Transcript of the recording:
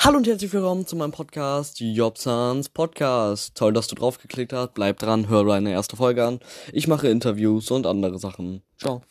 Hallo und herzlich willkommen zu meinem Podcast, Jobsans Podcast. Toll, dass du draufgeklickt hast. Bleib dran, hör deine erste Folge an. Ich mache Interviews und andere Sachen. Ciao.